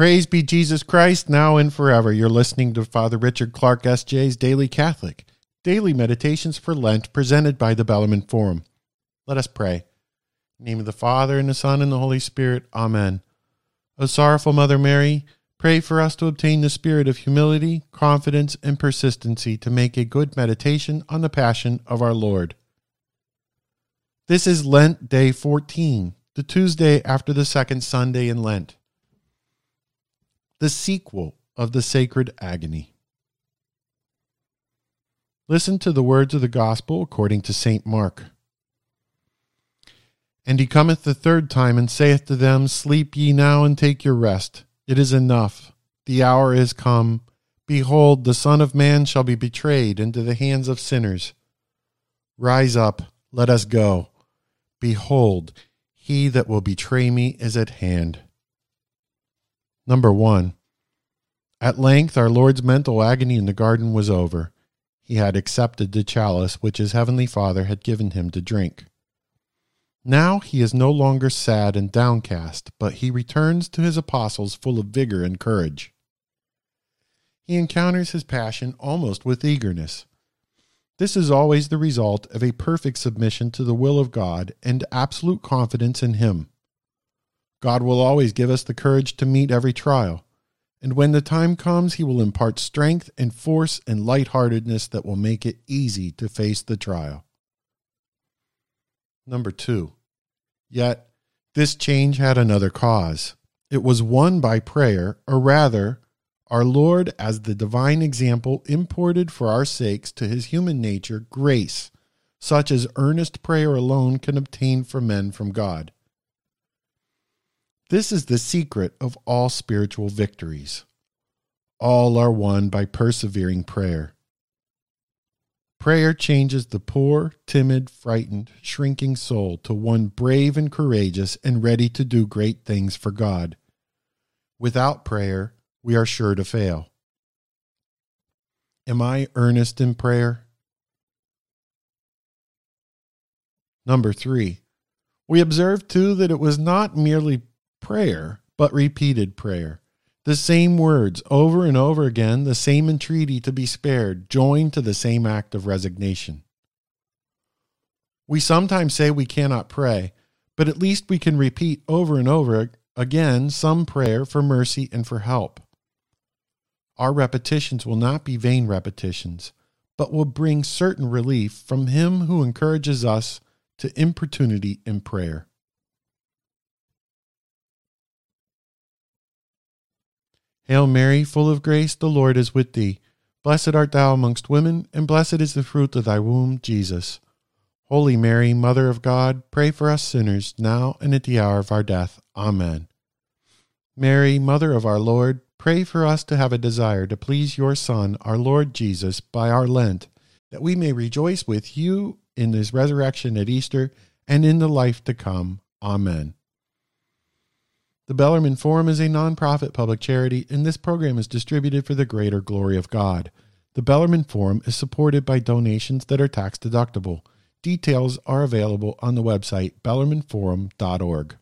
Praise be Jesus Christ, now and forever. You're listening to Father Richard Clark S.J.'s Daily Catholic, Daily Meditations for Lent, presented by the Bellarmine Forum. Let us pray. Name of the Father, and the Son, and the Holy Spirit. Amen. O sorrowful Mother Mary, pray for us to obtain the spirit of humility, confidence, and persistency to make a good meditation on the Passion of our Lord. This is Lent Day 14, the Tuesday after the second Sunday in Lent the sequel of the sacred agony. Listen to the words of the gospel according to St. Mark. And he cometh the third time and saith to them, Sleep ye now and take your rest. It is enough. The hour is come. Behold, the Son of Man shall be betrayed into the hands of sinners. Rise up, let us go. Behold, he that will betray me is at hand. Number one, at length our Lord's mental agony in the garden was over. He had accepted the chalice which his heavenly Father had given him to drink. Now he is no longer sad and downcast, but he returns to his apostles full of vigor and courage. He encounters his passion almost with eagerness. This is always the result of a perfect submission to the will of God and absolute confidence in Him. God will always give us the courage to meet every trial. And when the time comes, he will impart strength and force and lightheartedness that will make it easy to face the trial. Number two, yet this change had another cause. It was won by prayer, or rather, our Lord, as the divine example, imported for our sakes to his human nature grace, such as earnest prayer alone can obtain for men from God. This is the secret of all spiritual victories. All are won by persevering prayer. Prayer changes the poor, timid, frightened, shrinking soul to one brave and courageous and ready to do great things for God. Without prayer, we are sure to fail. Am I earnest in prayer? Number three, we observe too that it was not merely prayer, but repeated prayer. The same words over and over again, the same entreaty to be spared, joined to the same act of resignation. We sometimes say we cannot pray, but at least we can repeat over and over again some prayer for mercy and for help. Our repetitions will not be vain repetitions, but will bring certain relief from Him who encourages us to importunity in prayer. Hail Mary, full of grace, the Lord is with thee. Blessed art thou amongst women, and blessed is the fruit of thy womb, Jesus. Holy Mary, Mother of God, pray for us sinners, now and at the hour of our death. Amen. Mary, Mother of our Lord, pray for us to have a desire to please your Son, our Lord Jesus, by our Lent, that we may rejoice with you in his resurrection at Easter and in the life to come. Amen. The Bellarmine Forum is a nonprofit public charity, and this program is distributed for the greater glory of God. The Bellarmine Forum is supported by donations that are tax deductible. Details are available on the website bellarmineforum.org.